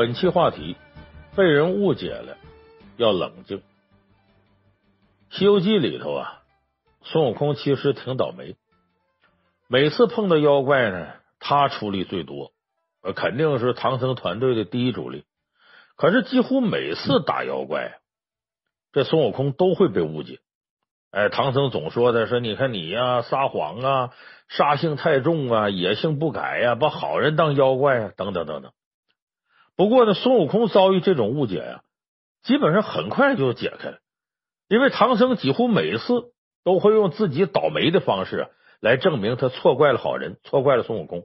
本期话题：被人误解了，要冷静。《西游记》里头啊，孙悟空其实挺倒霉，每次碰到妖怪呢，他出力最多，肯定是唐僧团队的第一主力。可是几乎每次打妖怪，这孙悟空都会被误解。哎，唐僧总说的是：“你看你呀，撒谎啊，杀性太重啊，野性不改呀，把好人当妖怪啊，等等等等。”不过呢，孙悟空遭遇这种误解呀，基本上很快就解开了，因为唐僧几乎每次都会用自己倒霉的方式啊来证明他错怪了好人，错怪了孙悟空。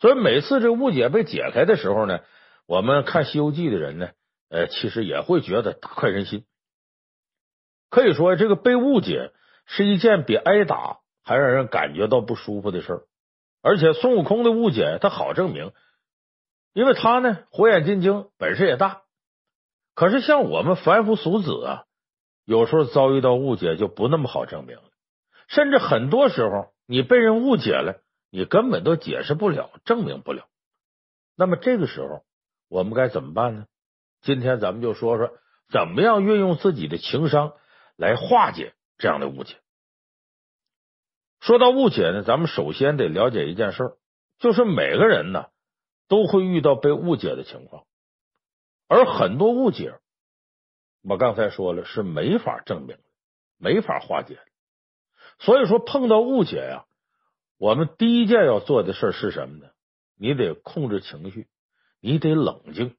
所以每次这误解被解开的时候呢，我们看《西游记》的人呢，呃，其实也会觉得大快人心。可以说，这个被误解是一件比挨打还让人感觉到不舒服的事儿。而且孙悟空的误解，他好证明，因为他呢火眼金睛，本事也大。可是像我们凡夫俗子啊，有时候遭遇到误解就不那么好证明了。甚至很多时候，你被人误解了，你根本都解释不了，证明不了。那么这个时候，我们该怎么办呢？今天咱们就说说怎么样运用自己的情商来化解这样的误解。说到误解呢，咱们首先得了解一件事，就是每个人呢都会遇到被误解的情况，而很多误解，我刚才说了是没法证明、没法化解。所以说，碰到误解呀，我们第一件要做的事是什么呢？你得控制情绪。你得冷静，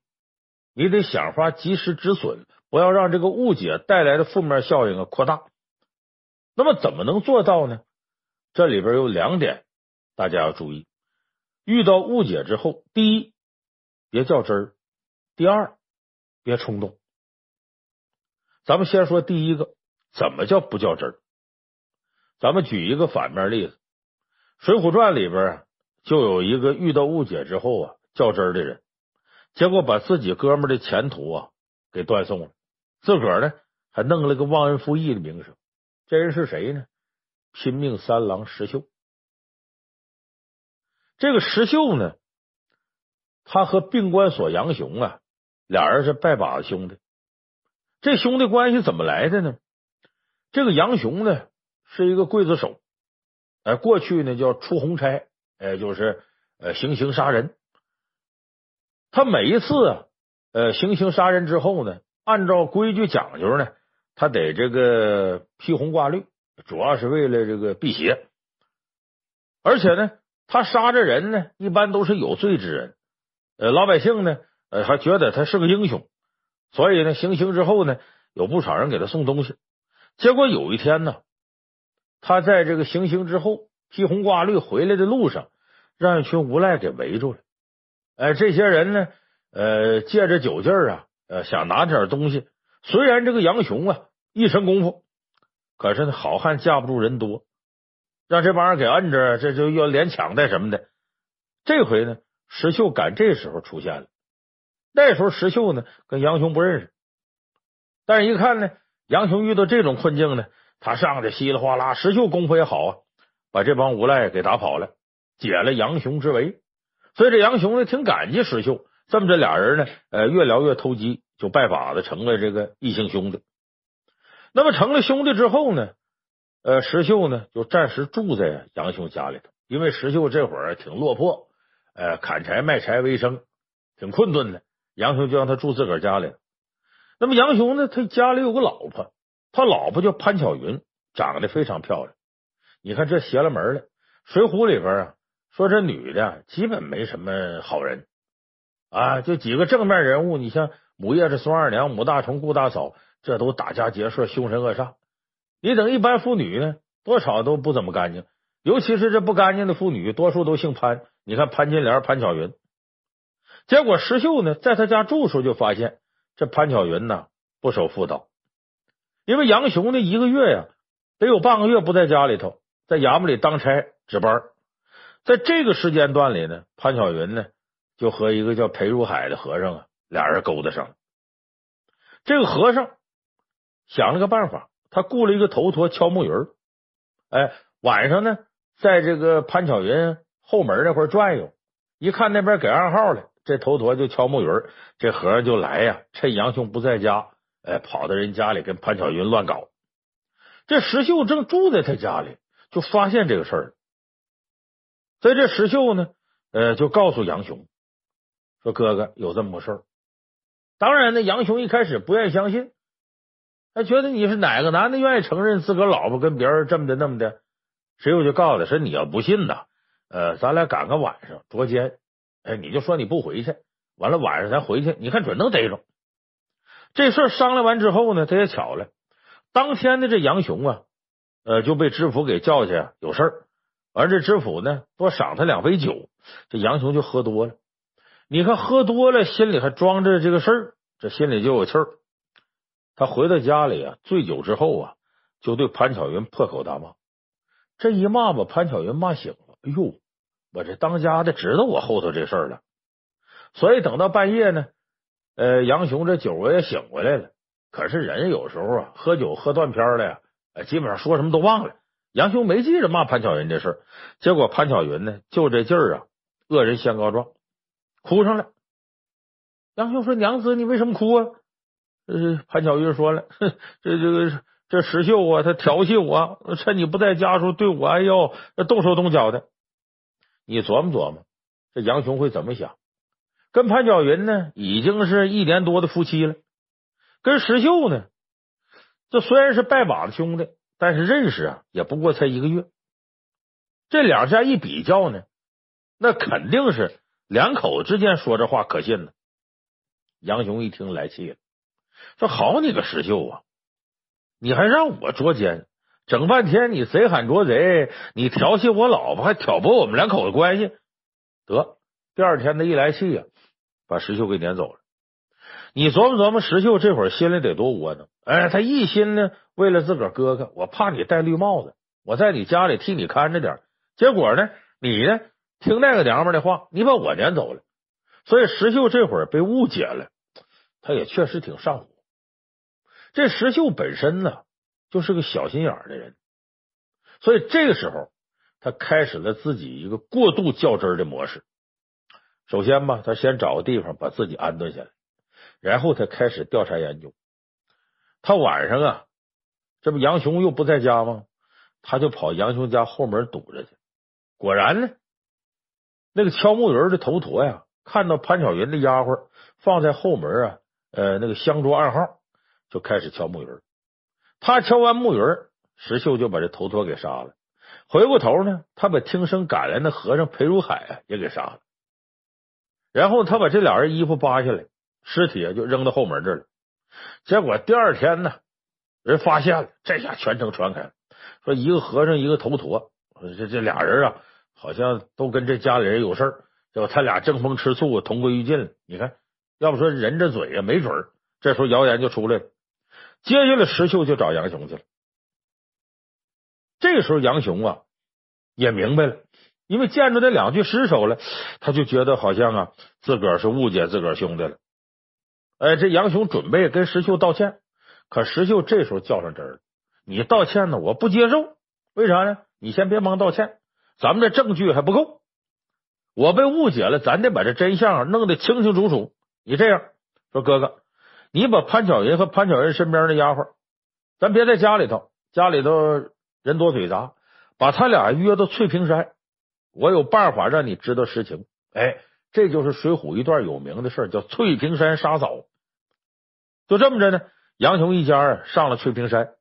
你得想法及时止损，不要让这个误解带来的负面效应啊扩大。那么怎么能做到呢？这里边有两点，大家要注意：遇到误解之后，第一，别较真儿；第二，别冲动。咱们先说第一个，怎么叫不较真儿？咱们举一个反面例子，《水浒传》里边就有一个遇到误解之后啊较真儿的人。结果把自己哥们的前途啊给断送了，自个儿呢还弄了个忘恩负义的名声。这人是谁呢？拼命三郎石秀。这个石秀呢，他和病关索杨雄啊，俩人是拜把子兄弟。这兄弟关系怎么来的呢？这个杨雄呢是一个刽子手，哎，过去呢叫出红差，哎，就是呃行刑杀人。他每一次啊，呃，行刑杀人之后呢，按照规矩讲究呢，他得这个披红挂绿，主要是为了这个辟邪。而且呢，他杀这人呢，一般都是有罪之人，呃，老百姓呢，呃，还觉得他是个英雄，所以呢，行刑之后呢，有不少人给他送东西。结果有一天呢，他在这个行刑之后披红挂绿回来的路上，让一群无赖给围住了。哎，这些人呢，呃，借着酒劲儿啊，呃，想拿点东西。虽然这个杨雄啊一身功夫，可是呢，好汉架不住人多，让这帮人给摁着，这就要连抢带什么的。这回呢，石秀赶这时候出现了。那时候石秀呢跟杨雄不认识，但是一看呢，杨雄遇到这种困境呢，他上去稀里哗啦，石秀功夫也好啊，把这帮无赖给打跑了，解了杨雄之围。所以这杨雄呢挺感激石秀，这么这俩人呢，呃，越聊越投机，就拜把子成了这个异姓兄弟。那么成了兄弟之后呢，呃，石秀呢就暂时住在杨雄家里头，因为石秀这会儿挺落魄，呃，砍柴卖柴为生，挺困顿的。杨雄就让他住自个儿家里。那么杨雄呢，他家里有个老婆，他老婆叫潘巧云，长得非常漂亮。你看这邪了门了，《水浒》里边啊。说这女的基本没什么好人啊，就几个正面人物，你像母夜叉孙二娘、母大虫顾大嫂，这都打家劫舍、凶神恶煞。你等一般妇女呢，多少都不怎么干净，尤其是这不干净的妇女，多数都姓潘。你看潘金莲、潘巧云，结果石秀呢，在他家住时候就发现这潘巧云呢不守妇道，因为杨雄呢一个月呀得有半个月不在家里头，在衙门里当差值班。在这个时间段里呢，潘巧云呢就和一个叫裴如海的和尚啊，俩人勾搭上了。这个和尚想了个办法，他雇了一个头陀敲木鱼儿，哎，晚上呢，在这个潘巧云后门那块转悠，一看那边给暗号了，这头陀就敲木鱼儿，这和尚就来呀，趁杨雄不在家，哎，跑到人家里跟潘巧云乱搞。这石秀正住在他家里，就发现这个事儿。所以这石秀呢，呃，就告诉杨雄说：“哥哥有这么个事儿。”当然呢，杨雄一开始不愿意相信，他觉得你是哪个男的愿意承认自个儿老婆跟别人这么的那么的？谁我就告诉他说：“你要不信呐，呃，咱俩赶个晚上捉奸。”哎，你就说你不回去，完了晚上咱回去，你看准能逮着。这事儿商量完之后呢，他也巧了，当天的这杨雄啊，呃，就被知府给叫去有事儿，而这知府呢，多赏他两杯酒，这杨雄就喝多了。你看喝多了，心里还装着这个事儿，这心里就有气儿。他回到家里啊，醉酒之后啊，就对潘巧云破口大骂。这一骂把潘巧云骂醒了，哎呦！我这当家的知道我后头这事儿了，所以等到半夜呢，呃，杨雄这酒我也醒过来了。可是人有时候啊，喝酒喝断片了呀，基本上说什么都忘了。杨雄没记着骂潘巧云这事儿，结果潘巧云呢，就这劲儿啊，恶人先告状，哭上了。杨雄说：“娘子，你为什么哭啊？”呃，潘巧云说了：“哼，这这个这石秀啊，他调戏我，趁你不在家的时候对我哎呦，动手动脚的。”你琢磨琢磨，这杨雄会怎么想？跟潘巧云呢，已经是一年多的夫妻了。跟石秀呢，这虽然是拜把子兄弟，但是认识啊，也不过才一个月。这两家一比较呢，那肯定是两口子之间说这话可信呢。杨雄一听来气了，说：“好你个石秀啊，你还让我捉奸！”整半天，你贼喊捉贼，你调戏我老婆，还挑拨我们两口子关系。得，第二天他一来气呀，把石秀给撵走了。你琢磨琢磨，石秀这会儿心里得多窝囊。哎，他一心呢，为了自个儿哥哥，我怕你戴绿帽子，我在你家里替你看着点。结果呢，你呢，听那个娘们的话，你把我撵走了。所以石秀这会儿被误解了，他也确实挺上火。这石秀本身呢。就是个小心眼的人，所以这个时候他开始了自己一个过度较真的模式。首先吧，他先找个地方把自己安顿下来，然后他开始调查研究。他晚上啊，这不杨雄又不在家吗？他就跑杨雄家后门堵着去。果然呢，那个敲木鱼的头陀呀，看到潘巧云的丫鬟放在后门啊，呃，那个香桌暗号，就开始敲木鱼。他敲完木鱼，石秀就把这头陀给杀了。回过头呢，他把听声赶来的和尚裴如海啊也给杀了。然后他把这俩人衣服扒下来，尸体啊就扔到后门这儿了。结果第二天呢，人发现了，这下全城传开了，说一个和尚一个头陀，这这俩人啊好像都跟这家里人有事儿，结果他俩争风吃醋，同归于尽了。你看，要不说人这嘴啊没准儿，这时候谣言就出来了。接下来，石秀就找杨雄去了。这时候，杨雄啊也明白了，因为见着这两具尸首了，他就觉得好像啊自个儿是误解自个儿兄弟了。哎，这杨雄准备跟石秀道歉，可石秀这时候较上真儿了：“你道歉呢，我不接受。为啥呢？你先别忙道歉，咱们这证据还不够，我被误解了，咱得把这真相弄得清清楚楚。你这样说，哥哥。”你把潘巧云和潘巧云身边的丫鬟，咱别在家里头，家里头人多嘴杂，把他俩约到翠屏山，我有办法让你知道实情。哎，这就是水浒一段有名的事叫翠屏山杀嫂。就这么着呢，杨雄一家上了翠屏山，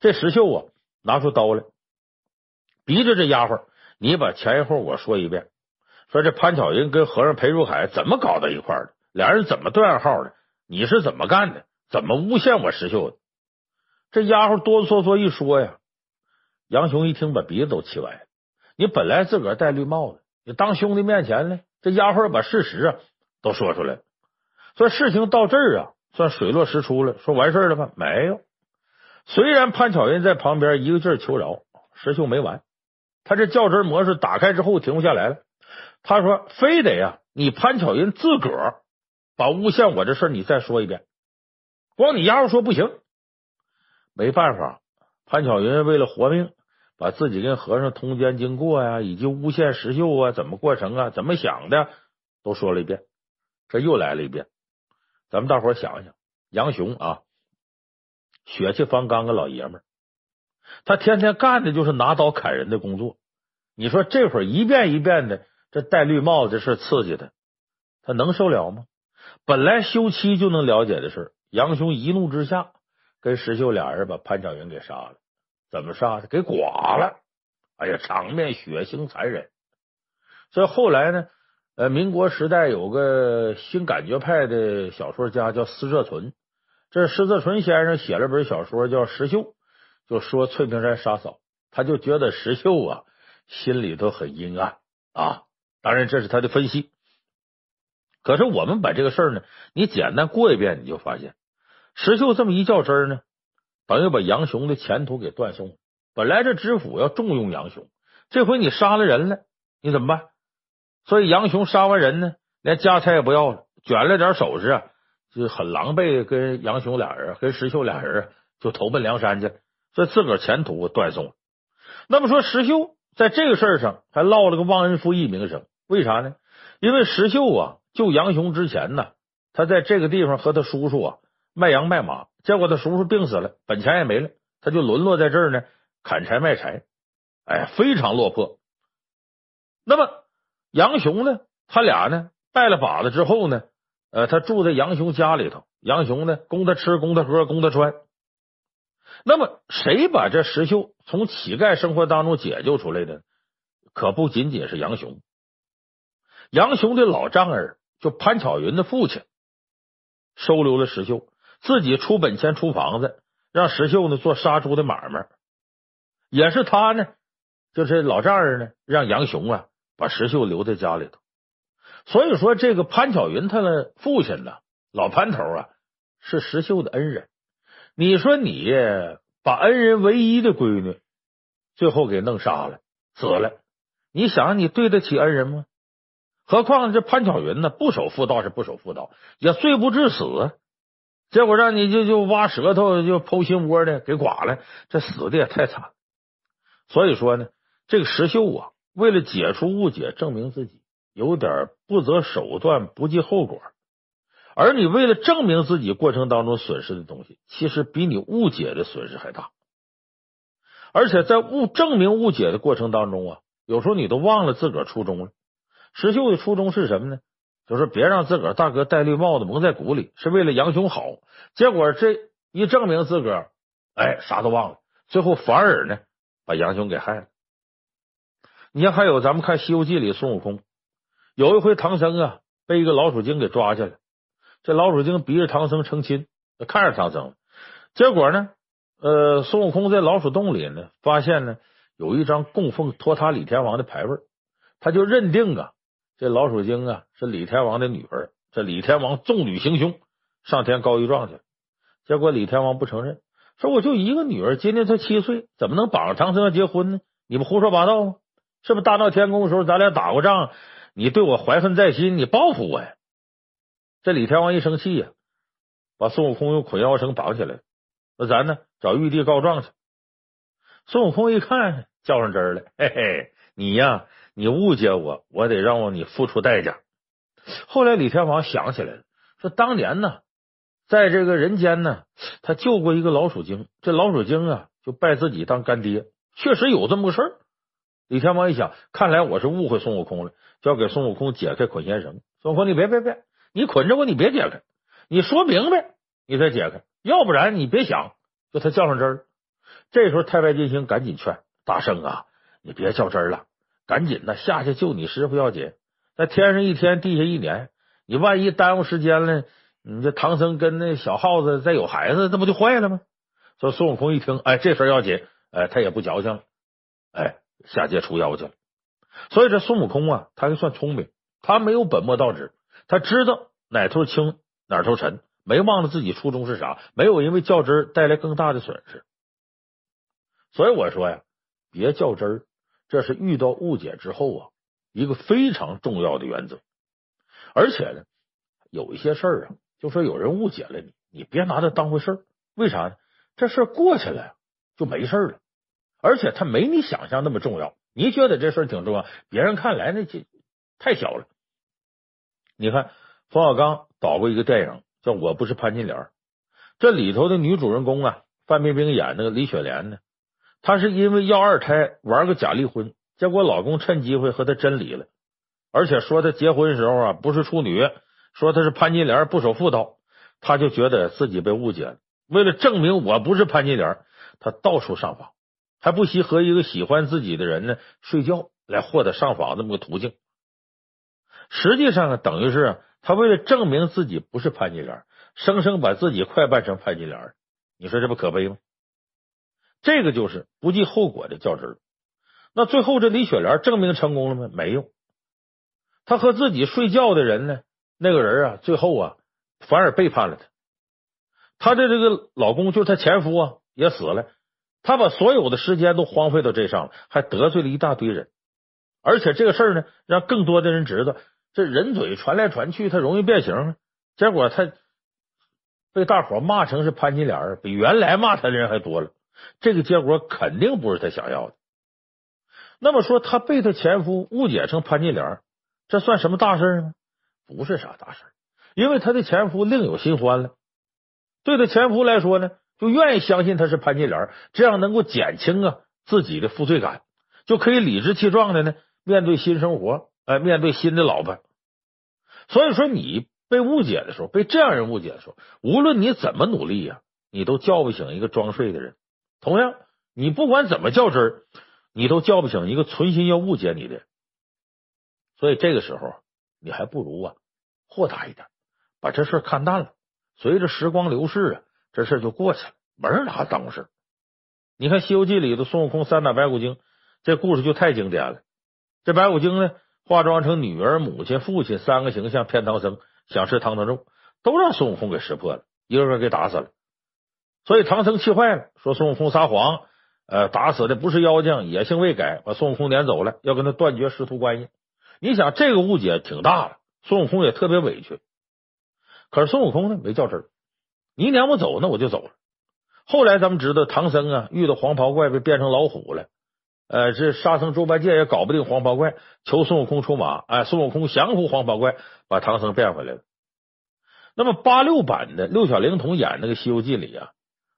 这石秀啊拿出刀来，逼着这丫鬟，你把前因后果说一遍，说这潘巧云跟和尚裴如海怎么搞到一块儿的，俩人怎么对暗号的。你是怎么干的？怎么诬陷我石秀的？这丫鬟哆哆嗦嗦一说呀，杨雄一听把鼻子都气歪了。你本来自个儿戴绿帽子，你当兄弟面前呢，这丫鬟把事实啊都说出来了。所以事情到这儿啊，算水落石出了。说完事了吧？没有。虽然潘巧云在旁边一个劲儿求饶，石秀没完。他这较真模式打开之后停不下来了。他说：“非得呀，你潘巧云自个儿。”把诬陷我这事你再说一遍，光你丫头说不行，没办法。潘巧云为了活命，把自己跟和尚通奸经过呀，以及诬陷石秀啊，怎么过程啊，怎么想的，都说了一遍。这又来了一遍。咱们大伙想想，杨雄啊，血气方刚的老爷们，他天天干的就是拿刀砍人的工作。你说这会儿一遍一遍的这戴绿帽子这事刺激他，他能受了吗？本来休妻就能了解的事，杨雄一怒之下跟石秀俩人把潘巧云给杀了。怎么杀的？给剐了！哎呀，场面血腥残忍。所以后来呢，呃，民国时代有个新感觉派的小说家叫施蛰存，这施蛰存先生写了本小说叫《石秀》，就说翠屏山杀嫂，他就觉得石秀啊。心里头很阴暗啊，当然这是他的分析。可是我们把这个事儿呢，你简单过一遍，你就发现石秀这么一较真儿呢，等于把杨雄的前途给断送了。本来这知府要重用杨雄，这回你杀了人了，你怎么办？所以杨雄杀完人呢，连家财也不要了，卷了点首饰啊，就很狼狈，跟杨雄俩人、跟石秀俩人就投奔梁山去，所以自个儿前途断送了。那么说石秀。在这个事儿上还落了个忘恩负义名声，为啥呢？因为石秀啊救杨雄之前呢，他在这个地方和他叔叔啊卖羊卖马，结果他叔叔病死了，本钱也没了，他就沦落在这儿呢砍柴卖柴，哎，非常落魄。那么杨雄呢，他俩呢拜了把子之后呢，呃，他住在杨雄家里头，杨雄呢供他吃，供他喝，供他穿。那么，谁把这石秀从乞丐生活当中解救出来的？可不仅仅是杨雄。杨雄的老丈人，就潘巧云的父亲，收留了石秀，自己出本钱、出房子，让石秀呢做杀猪的买卖。也是他呢，就是老丈人呢，让杨雄啊把石秀留在家里头。所以说，这个潘巧云他的父亲呢，老潘头啊，是石秀的恩人。你说你把恩人唯一的闺女最后给弄杀了，死了，你想你对得起恩人吗？何况这潘巧云呢，不守妇道是不守妇道，也罪不至死，结果让你就就挖舌头就剖心窝的给剐了，这死的也太惨。所以说呢，这个石秀啊，为了解除误解，证明自己有点不择手段、不计后果。而你为了证明自己过程当中损失的东西，其实比你误解的损失还大。而且在误证明误解的过程当中啊，有时候你都忘了自个儿初衷了。石秀的初衷是什么呢？就是别让自个儿大哥戴绿帽子蒙在鼓里，是为了杨雄好。结果这一证明自个儿，哎，啥都忘了，最后反而呢把杨雄给害了。你像还有咱们看《西游记》里孙悟空，有一回唐僧啊被一个老鼠精给抓下来。这老鼠精逼着唐僧成亲，看着唐僧了。结果呢，呃，孙悟空在老鼠洞里呢，发现呢有一张供奉托塔李天王的牌位，他就认定啊，这老鼠精啊是李天王的女儿。这李天王纵女行凶，上天告御状去。结果李天王不承认，说我就一个女儿，今年才七岁，怎么能绑着唐僧要结婚呢？你们胡说八道吗？是不是大闹天宫的时候咱俩打过仗？你对我怀恨在心，你报复我呀？这李天王一生气呀，把孙悟空用捆腰绳绑起来，那咱呢找玉帝告状去。孙悟空一看，较上真儿了，嘿嘿，你呀，你误解我，我得让我你付出代价。后来李天王想起来了，说当年呢，在这个人间呢，他救过一个老鼠精，这老鼠精啊就拜自己当干爹，确实有这么个事儿。李天王一想，看来我是误会孙悟空了，就要给孙悟空解开捆仙绳。孙悟空，你别别别。你捆着我，你别解开，你说明白，你再解开，要不然你别想，就他较上真儿。这时候太白金星赶紧劝大圣啊，你别较真儿了，赶紧的下去救你师傅要紧。那天上一天，地下一年，你万一耽误时间了，你这唐僧跟那小耗子再有孩子，那不就坏了吗？所以孙悟空一听，哎，这事儿要紧，哎，他也不矫情了，哎，下界除妖去了。所以这孙悟空啊，他还算聪明，他没有本末倒置。他知道哪头轻哪头沉，没忘了自己初衷是啥，没有因为较真带来更大的损失。所以我说呀，别较真儿，这是遇到误解之后啊一个非常重要的原则。而且呢，有一些事儿啊，就说有人误解了你，你别拿它当回事儿。为啥呢？这事儿过去了就没事了，而且它没你想象那么重要。你觉得这事儿挺重要，别人看来那就太小了。你看，冯小刚导过一个电影叫《我不是潘金莲》，这里头的女主人公啊，范冰冰演那个李雪莲呢，她是因为要二胎玩个假离婚，结果老公趁机会和她真离了，而且说她结婚时候啊不是处女，说她是潘金莲不守妇道，她就觉得自己被误解了。为了证明我不是潘金莲，她到处上访，还不惜和一个喜欢自己的人呢睡觉，来获得上访这么个途径。实际上啊，等于是他为了证明自己不是潘金莲，生生把自己快扮成潘金莲。你说这不可悲吗？这个就是不计后果的较真儿。那最后这李雪莲证明成功了吗？没用。他和自己睡觉的人呢，那个人啊，最后啊反而背叛了他。他的这个老公就是他前夫啊，也死了。他把所有的时间都荒废到这上了，还得罪了一大堆人。而且这个事儿呢，让更多的人知道。这人嘴传来传去，他容易变形。结果他被大伙骂成是潘金莲，比原来骂他的人还多了。这个结果肯定不是他想要的。那么说，他被他前夫误解成潘金莲，这算什么大事呢？不是啥大事，因为他的前夫另有新欢了。对他前夫来说呢，就愿意相信他是潘金莲，这样能够减轻啊自己的负罪感，就可以理直气壮的呢面对新生活。哎，面对新的老婆，所以说你被误解的时候，被这样人误解的时候，无论你怎么努力呀，你都叫不醒一个装睡的人。同样，你不管怎么较真儿，你都叫不醒一个存心要误解你的。所以这个时候，你还不如啊豁达一点，把这事看淡了。随着时光流逝啊，这事就过去了，没人拿当回事。你看《西游记》里的孙悟空三打白骨精，这故事就太经典了。这白骨精呢？化妆成女儿、母亲、父亲三个形象骗唐僧，想吃唐僧肉，都让孙悟空给识破了，一个个给打死了。所以唐僧气坏了，说孙悟空撒谎，呃，打死的不是妖精，野性未改，把孙悟空撵走了，要跟他断绝师徒关系。你想这个误解挺大了，孙悟空也特别委屈。可是孙悟空呢，没较真儿，你撵我走，那我就走了。后来咱们知道，唐僧啊遇到黄袍怪，被变成老虎了。呃，这沙僧猪八戒也搞不定黄袍怪，求孙悟空出马。哎，孙悟空降服黄袍怪，把唐僧变回来了。那么八六版的六小龄童演那个《西游记》里啊，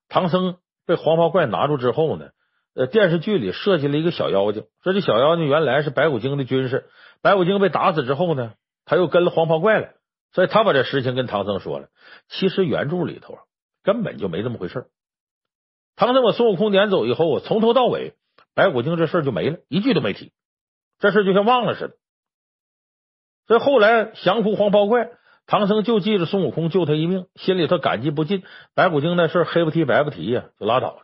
唐僧被黄袍怪拿住之后呢，呃，电视剧里设计了一个小妖精，说这小妖精原来是白骨精的军师，白骨精被打死之后呢，他又跟了黄袍怪了，所以他把这事情跟唐僧说了。其实原著里头，根本就没这么回事。唐僧把孙悟空撵走以后，从头到尾。白骨精这事儿就没了，一句都没提，这事就像忘了似的。所以后来降服黄袍怪，唐僧就记着孙悟空救他一命，心里头感激不尽。白骨精那事儿黑不提白不提呀，就拉倒了。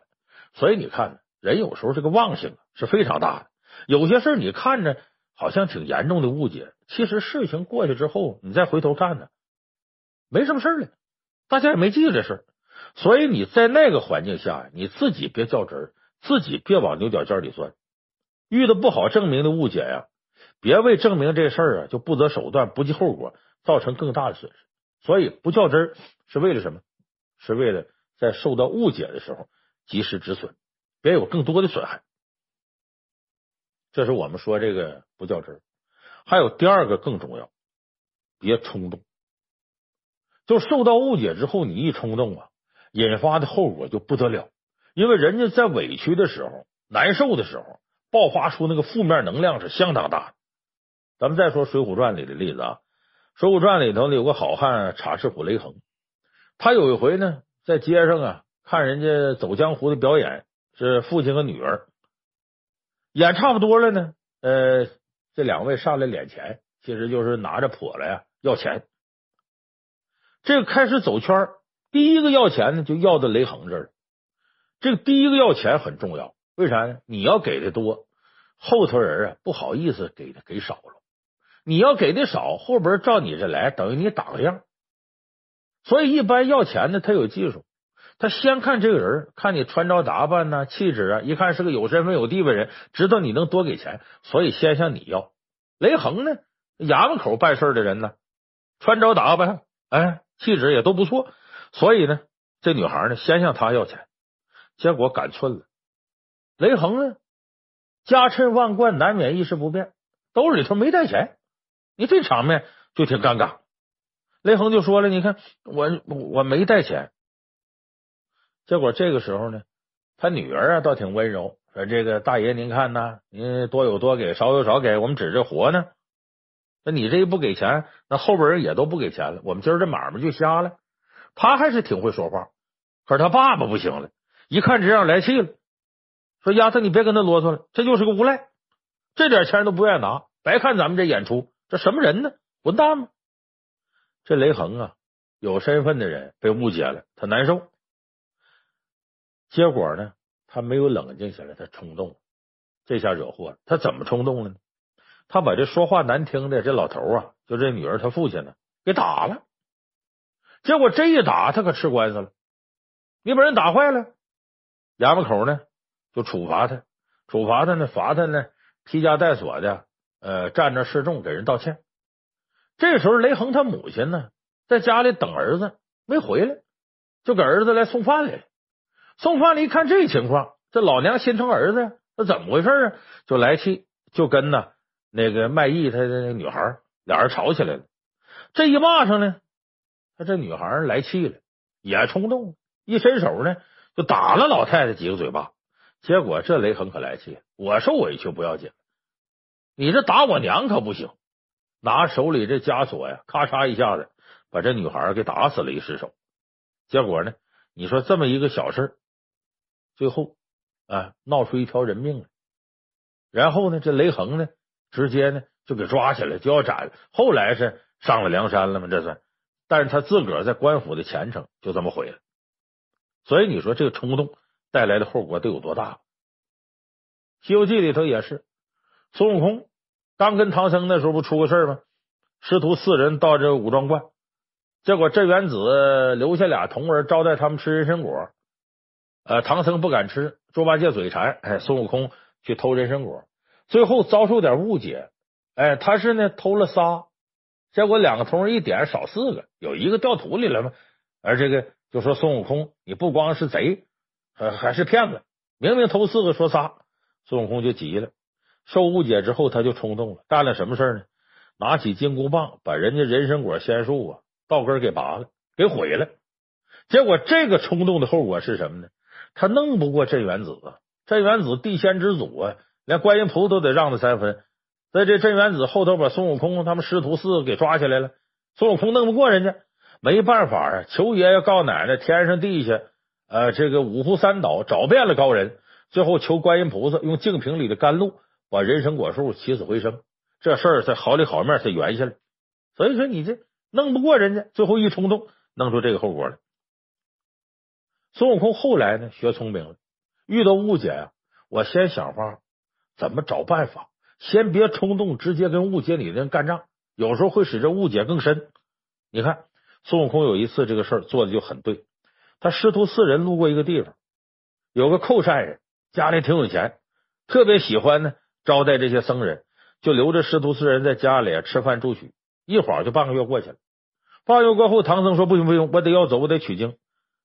所以你看，人有时候这个忘性是非常大的。有些事儿你看着好像挺严重的误解，其实事情过去之后，你再回头看呢，没什么事儿了，大家也没记着这事儿。所以你在那个环境下，你自己别较真儿。自己别往牛角尖里钻，遇到不好证明的误解呀，别为证明这事儿啊就不择手段、不计后果，造成更大的损失。所以不较真儿是为了什么？是为了在受到误解的时候及时止损，别有更多的损害。这是我们说这个不较真儿。还有第二个更重要，别冲动。就受到误解之后，你一冲动啊，引发的后果就不得了。因为人家在委屈的时候、难受的时候，爆发出那个负面能量是相当大的。咱们再说《水浒传》里的例子啊，《水浒传》里头呢有个好汉插翅虎雷横，他有一回呢，在街上啊看人家走江湖的表演，是父亲和女儿演差不多了呢，呃，这两位上来敛钱，其实就是拿着笸箩呀要钱。这个开始走圈，第一个要钱呢，就要到雷横这儿。这个第一个要钱很重要，为啥呢？你要给的多，后头人啊不好意思给的给少了。你要给的少，后边照你这来，等于你打个样。所以一般要钱的，他有技术，他先看这个人，看你穿着打扮呐、气质啊，一看是个有身份有地位人，知道你能多给钱，所以先向你要。雷横呢，衙门口办事的人呢，穿着打扮，哎，气质也都不错，所以呢，这女孩呢，先向他要钱。结果赶寸了，雷横呢，家趁万贯，难免一时不便，兜里头没带钱，你这场面就挺尴尬。雷横就说了：“你看我我没带钱。”结果这个时候呢，他女儿啊倒挺温柔，说：“这个大爷您看呐，您多有多给，少有少给，我们指着活呢。那你这一不给钱，那后边人也都不给钱了，我们今儿这买卖就瞎了。”他还是挺会说话，可是他爸爸不行了，一看这样来气了，说：“丫头，你别跟他啰嗦了，这就是个无赖，这点钱都不愿意拿，白看咱们这演出，这什么人呢？混蛋吗？”这雷横啊，有身份的人被误解了，他难受。结果呢，他没有冷静下来，他冲动，这下惹祸了。他怎么冲动了呢？他把这说话难听的这老头啊，就这女儿他父亲呢，给打了。结果这一打，他可吃官司了。你把人打坏了，衙门口呢就处罚他，处罚他呢，罚他呢，披家带锁的，呃，站着示众给人道歉。这时候，雷横他母亲呢，在家里等儿子没回来，就给儿子来送饭来了。送饭了，一看这情况，这老娘心疼儿子，那怎么回事啊？就来气，就跟呢那个卖艺他的那女孩俩人吵起来了。这一骂上呢，他这女孩来气了，也冲动，一伸手呢就打了老太太几个嘴巴。结果这雷横可来气，我受委屈不要紧，你这打我娘可不行。拿手里这枷锁呀，咔嚓一下子把这女孩给打死了，一失手。结果呢，你说这么一个小事，最后啊闹出一条人命来。然后呢，这雷横呢，直接呢就给抓起来，就要斩。后来是上了梁山了吗？这算？但是他自个儿在官府的前程就这么毁了。所以你说这个冲动带来的后果得有多大？《西游记》里头也是孙悟空。刚跟唐僧那时候不出个事吗？师徒四人到这五庄观，结果镇元子留下俩童儿招待他们吃人参果。呃，唐僧不敢吃，猪八戒嘴馋，哎，孙悟空去偷人参果，最后遭受点误解。哎，他是呢偷了仨，结果两个童儿一点少四个，有一个掉土里了嘛？而这个就说孙悟空，你不光是贼，还还是骗子，明明偷四个说仨，孙悟空就急了。受误解之后，他就冲动了，干了什么事呢？拿起金箍棒，把人家人参果仙树啊道根给拔了，给毁了。结果这个冲动的后果是什么呢？他弄不过镇元子啊！镇元子地仙之祖啊，连观音菩萨都得让他三分。在这镇元子后头，把孙悟空他们师徒四个给抓起来了。孙悟空弄不过人家，没办法啊！求爷爷告奶奶，天上地下呃，这个五湖三岛找遍了高人，最后求观音菩萨用净瓶里的甘露。把人参果树起死回生，这事儿才好里好面才圆下来。所以说你这弄不过人家，最后一冲动，弄出这个后果来。孙悟空后来呢，学聪明了，遇到误解啊，我先想法怎么找办法，先别冲动，直接跟误解你的人干仗，有时候会使这误解更深。你看孙悟空有一次这个事儿做的就很对，他师徒四人路过一个地方，有个寇善人家里挺有钱，特别喜欢呢。招待这些僧人，就留着师徒四人在家里吃饭住宿。一晃就半个月过去了。半月过后，唐僧说：“不行不行，我得要走，我得取经。”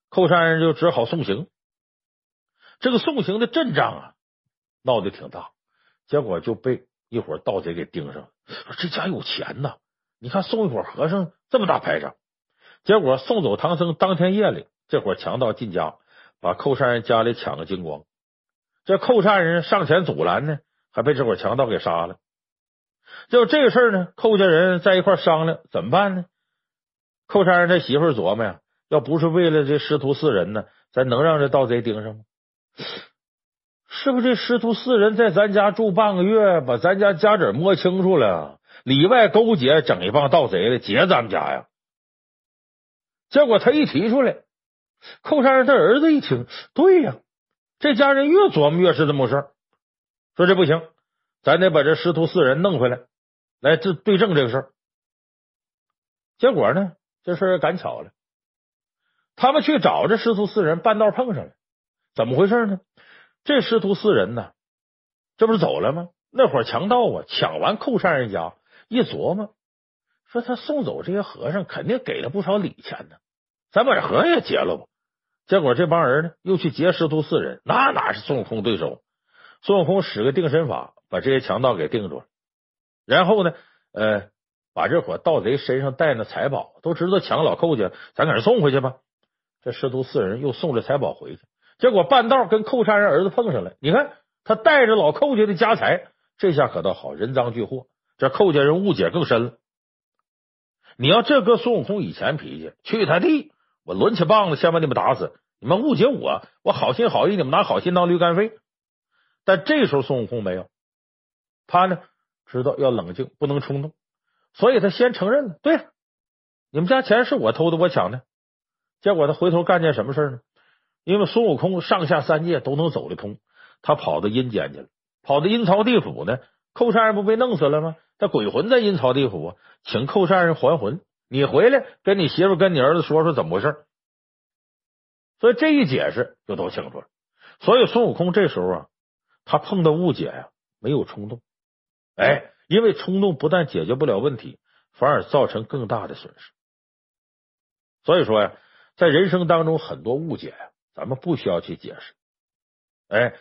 寇山人就只好送行。这个送行的阵仗啊，闹得挺大，结果就被一伙盗贼给盯上了。说这家有钱呐！你看送一伙和尚这么大排场。结果送走唐僧当天夜里，这伙强盗进家，把寇山人家里抢个精光。这寇山人上前阻拦呢。还被这伙强盗给杀了。就这个事儿呢，寇家人在一块商量怎么办呢？寇山人他媳妇琢磨呀，要不是为了这师徒四人呢，咱能让这盗贼盯上吗？是不是这师徒四人在咱家住半个月，把咱家家底摸清楚了，里外勾结，整一帮盗贼来劫咱们家呀？结果他一提出来，寇山人他儿子一听，对呀，这家人越琢磨越是这么回事。说这不行，咱得把这师徒四人弄回来，来这对证这个事儿。结果呢，这事儿赶巧了，他们去找这师徒四人，半道碰上了。怎么回事呢？这师徒四人呢，这不是走了吗？那会儿强盗啊，抢完寇善人家，一琢磨，说他送走这些和尚，肯定给了不少礼钱呢，咱把这和尚也劫了吧。结果这帮人呢，又去劫师徒四人，那哪是孙悟空对手？孙悟空使个定身法，把这些强盗给定住了。然后呢，呃，把这伙盗贼身上带那财宝都知道抢老寇家，咱给人送回去吧。这师徒四人又送着财宝回去，结果半道跟寇山人儿子碰上了。你看他带着老寇家的家财，这下可倒好，人赃俱获。这寇家人误解更深了。你要这搁孙悟空以前脾气，去他地！我抡起棒子先把你们打死。你们误解我，我好心好意，你们拿好心当驴肝肺。但这时候孙悟空没有，他呢知道要冷静，不能冲动，所以他先承认了。对，你们家钱是我偷的，我抢的。结果他回头干件什么事呢？因为孙悟空上下三界都能走得通，他跑到阴间去了，跑到阴曹地府呢。寇善人不被弄死了吗？他鬼魂在阴曹地府啊，请寇善人还魂。你回来跟你媳妇跟你儿子说说怎么回事。所以这一解释就都清楚了。所以孙悟空这时候啊，他碰到误解呀，没有冲动。哎，因为冲动不但解决不了问题，反而造成更大的损失。所以说呀，在人生当中很多误解呀，咱们不需要去解释。哎，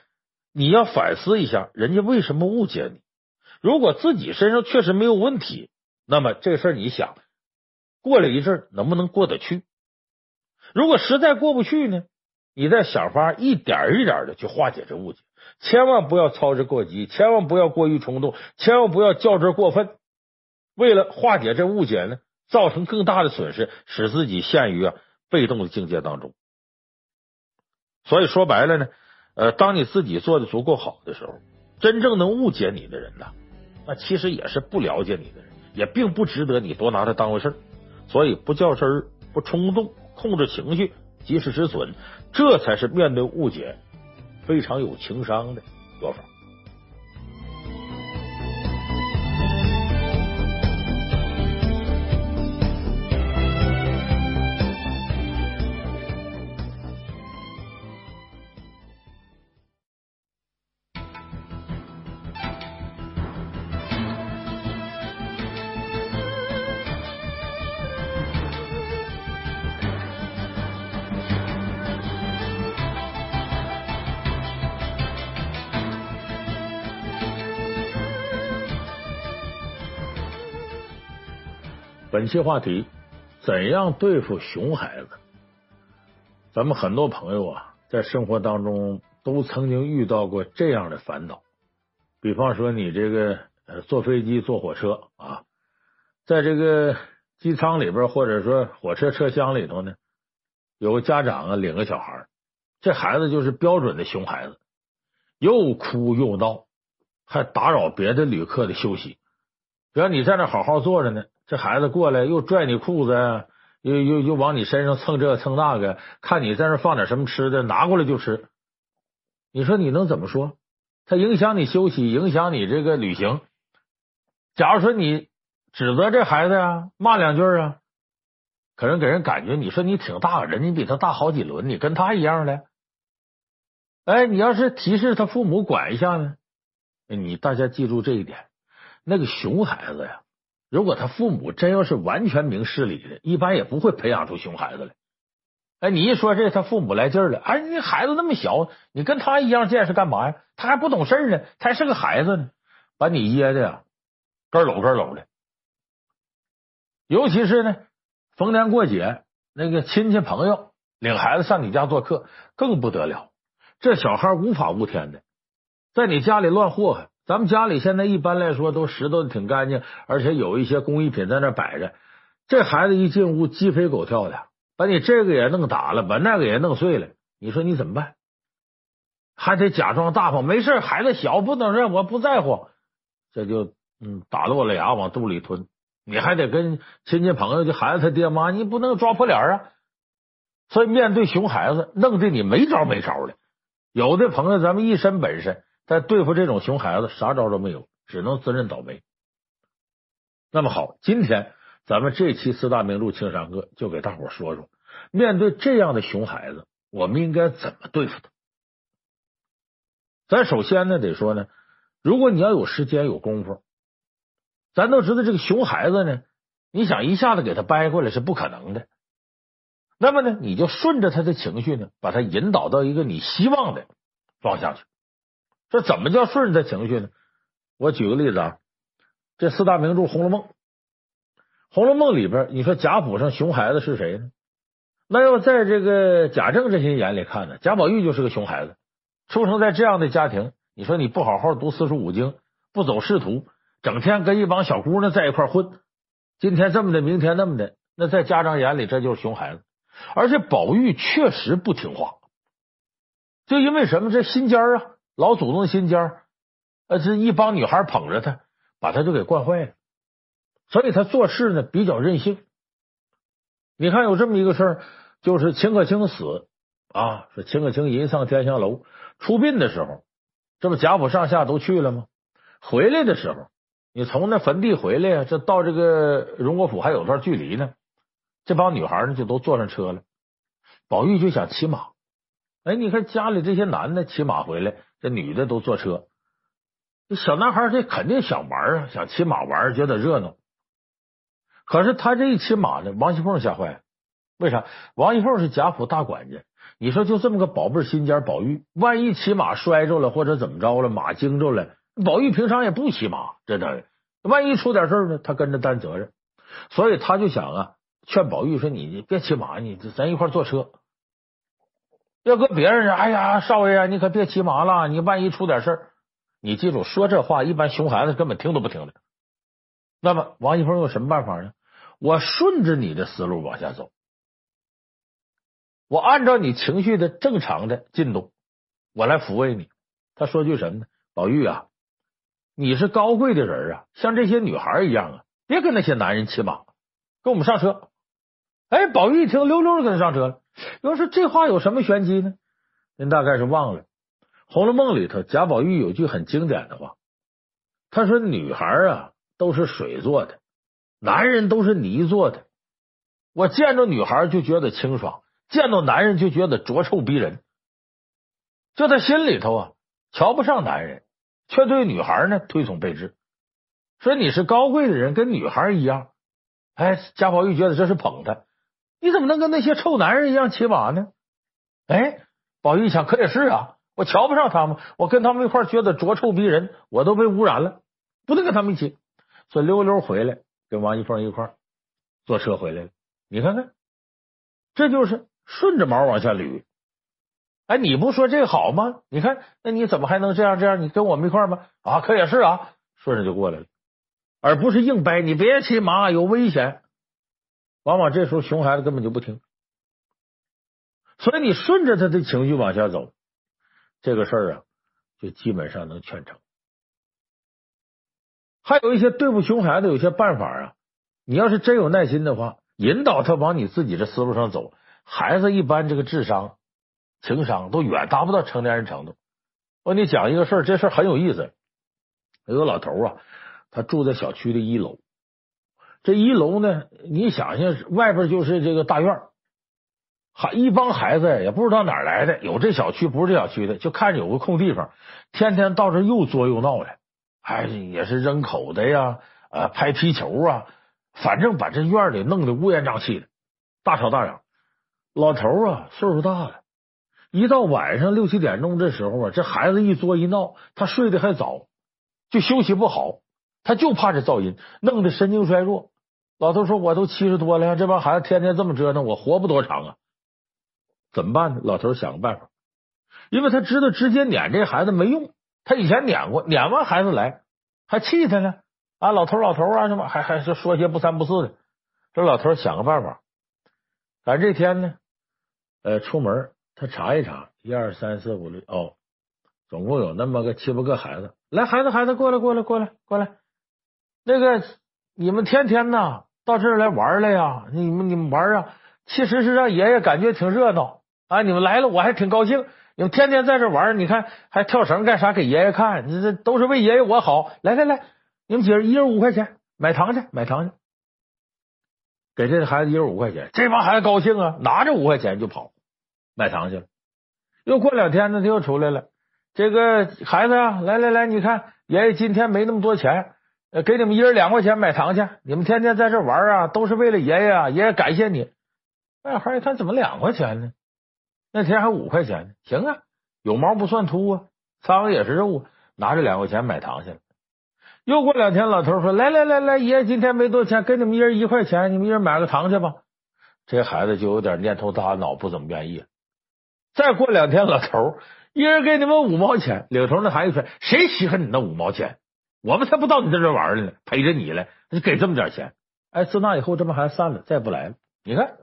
你要反思一下，人家为什么误解你？如果自己身上确实没有问题，那么这事儿你想过了一阵能不能过得去？如果实在过不去呢，你再想法一点一点的去化解这误解，千万不要操之过急，千万不要过于冲动，千万不要较真过分。为了化解这误解呢，造成更大的损失，使自己陷于啊被动的境界当中。所以说白了呢，呃，当你自己做的足够好的时候，真正能误解你的人呢。那其实也是不了解你的人，也并不值得你多拿他当回事儿，所以不较真儿，不冲动，控制情绪，及时止损，这才是面对误解非常有情商的做法。本期话题：怎样对付熊孩子？咱们很多朋友啊，在生活当中都曾经遇到过这样的烦恼。比方说，你这个呃坐飞机、坐火车啊，在这个机舱里边，或者说火车车厢里头呢，有个家长啊领个小孩，这孩子就是标准的熊孩子，又哭又闹，还打扰别的旅客的休息。只要你在那好好坐着呢。这孩子过来又拽你裤子，又又又往你身上蹭这蹭那个，看你在那放点什么吃的，拿过来就吃。你说你能怎么说？他影响你休息，影响你这个旅行。假如说你指责这孩子呀，骂两句啊，可能给人感觉你说你挺大，人家比他大好几轮，你跟他一样的。哎，你要是提示他父母管一下呢？你大家记住这一点，那个熊孩子呀。如果他父母真要是完全明事理的，一般也不会培养出熊孩子来。哎，你一说这，他父母来劲儿了。哎，你孩子那么小，你跟他一样见识干嘛呀？他还不懂事呢，他还是个孩子呢，把你噎的呀，咯搂咯搂的。尤其是呢，逢年过节，那个亲戚朋友领孩子上你家做客，更不得了。这小孩无法无天的，在你家里乱祸害。咱们家里现在一般来说都拾掇的挺干净，而且有一些工艺品在那摆着。这孩子一进屋鸡飞狗跳的，把你这个也弄打了，把那个也弄碎了。你说你怎么办？还得假装大方，没事，孩子小不懂事，我不在乎。这就嗯打落了牙往肚里吞。你还得跟亲戚朋友，就孩子他爹妈，你不能抓破脸啊。所以面对熊孩子，弄得你没招没招的。有的朋友咱们一身本事。但对付这种熊孩子，啥招都没有，只能自认倒霉。那么好，今天咱们这期四大名著情商课就给大伙说说，面对这样的熊孩子，我们应该怎么对付他？咱首先呢，得说呢，如果你要有时间有功夫，咱都知道这个熊孩子呢，你想一下子给他掰过来是不可能的。那么呢，你就顺着他的情绪呢，把他引导到一个你希望的方向去。这怎么叫顺着情绪呢？我举个例子啊，这四大名著《红楼梦》红楼梦》里边，你说贾府上熊孩子是谁呢？那要在这个贾政这些眼里看呢，贾宝玉就是个熊孩子，出生在这样的家庭。你说你不好好读四书五经，不走仕途，整天跟一帮小姑娘在一块混，今天这么的，明天那么的，那在家长眼里这就是熊孩子。而且宝玉确实不听话，就因为什么？这心尖啊，老祖宗心尖，呃，这一帮女孩捧着他，把他就给惯坏了，所以他做事呢比较任性。你看有这么一个事儿，就是秦可卿死啊，说秦可卿迎上天香楼出殡的时候，这不贾府上下都去了吗？回来的时候，你从那坟地回来呀，这到这个荣国府还有段距离呢。这帮女孩呢就都坐上车了，宝玉就想骑马。哎，你看家里这些男的骑马回来，这女的都坐车。小男孩这肯定想玩啊，想骑马玩，觉得热闹。可是他这一骑马呢，王熙凤吓坏了。为啥？王熙凤是贾府大管家，你说就这么个宝贝心尖宝玉，万一骑马摔着了或者怎么着了，马惊着了，宝玉平常也不骑马，真的，万一出点事呢，他跟着担责任。所以他就想啊，劝宝玉说：“你你别骑马，你咱一块坐车。要搁别人，哎呀，少爷，你可别骑马了，你万一出点事，你记住，说这话一般熊孩子根本听都不听的。那么王一峰有什么办法呢？”我顺着你的思路往下走，我按照你情绪的正常的进度，我来抚慰你。他说句什么呢？宝玉啊，你是高贵的人啊，像这些女孩一样啊，别跟那些男人骑马，跟我们上车。哎，宝玉一听，溜溜的跟他上车了。要说这话有什么玄机呢？您大概是忘了《红楼梦》里头贾宝玉有句很经典的话，他说：“女孩啊，都是水做的。”男人都是泥做的，我见着女孩就觉得清爽，见到男人就觉得浊臭逼人。就他心里头啊，瞧不上男人，却对女孩呢推崇备至。说你是高贵的人，跟女孩一样。哎，贾宝玉觉得这是捧他，你怎么能跟那些臭男人一样骑马呢？哎，宝玉想，可也是啊，我瞧不上他们，我跟他们一块觉得浊臭逼人，我都被污染了，不能跟他们一起。所以溜溜回来。跟王一凤一块坐车回来了，你看看，这就是顺着毛往下捋。哎，你不说这个好吗？你看，那你怎么还能这样这样？你跟我们一块吗？啊，可也是啊，顺着就过来了，而不是硬掰。你别骑马，有危险。往往这时候熊孩子根本就不听，所以你顺着他的情绪往下走，这个事儿啊，就基本上能劝成。还有一些对付熊孩子有些办法啊，你要是真有耐心的话，引导他往你自己的思路上走。孩子一般这个智商、情商都远达不到成年人程度。我给你讲一个事儿，这事儿很有意思。有个老头啊，他住在小区的一楼。这一楼呢，你想想，外边就是这个大院，还一帮孩子也不知道哪儿来的，有这小区不是这小区的，就看着有个空地方，天天到这又作又闹的。还也是扔口袋呀，呃，拍皮球啊，反正把这院里弄得乌烟瘴气的，大吵大嚷。老头啊，岁数大了，一到晚上六七点钟这时候啊，这孩子一作一闹，他睡得还早，就休息不好，他就怕这噪音，弄得神经衰弱。老头说：“我都七十多了，这帮孩子天天这么折腾，我活不多长啊，怎么办呢？”老头想个办法，因为他知道直接撵这孩子没用。他以前撵过，撵完孩子来还气他呢啊！老头老头啊，什么还还是说些不三不四的。这老头想个办法，赶这天呢，呃，出门他查一查，一二三四五六哦，总共有那么个七八个孩子。来，孩子孩子过来过来过来过来，那个你们天天呐到这儿来玩来呀？你们你们玩啊，其实是让爷爷感觉挺热闹啊！你们来了，我还挺高兴。你们天天在这玩，你看还跳绳干啥？给爷爷看，你这都是为爷爷我好。来来来，你们几人一人五块钱买糖去，买糖去，给这孩子一人五块钱。这帮孩子高兴啊，拿着五块钱就跑买糖去了。又过两天呢，他又出来了。这个孩子啊，来来来，你看爷爷今天没那么多钱，给你们一人两块钱买糖去。你们天天在这玩啊，都是为了爷爷啊，爷爷感谢你。那孩子一看，怎么两块钱呢？那天还五块钱呢，行啊，有毛不算秃啊，苍蝇也是肉啊，拿着两块钱买糖去了。又过两天，老头说：“来来来来，爷爷今天没多钱，给你们一人一块钱，你们一人买个糖去吧。”这孩子就有点念头大脑，不怎么愿意。再过两天，老头一人给你们五毛钱。领头那孩子说：“谁稀罕你那五毛钱？我们才不到你这这玩呢，陪着你来，就给这么点钱。”哎，自那以后，这帮孩子散了，再也不来了。你看，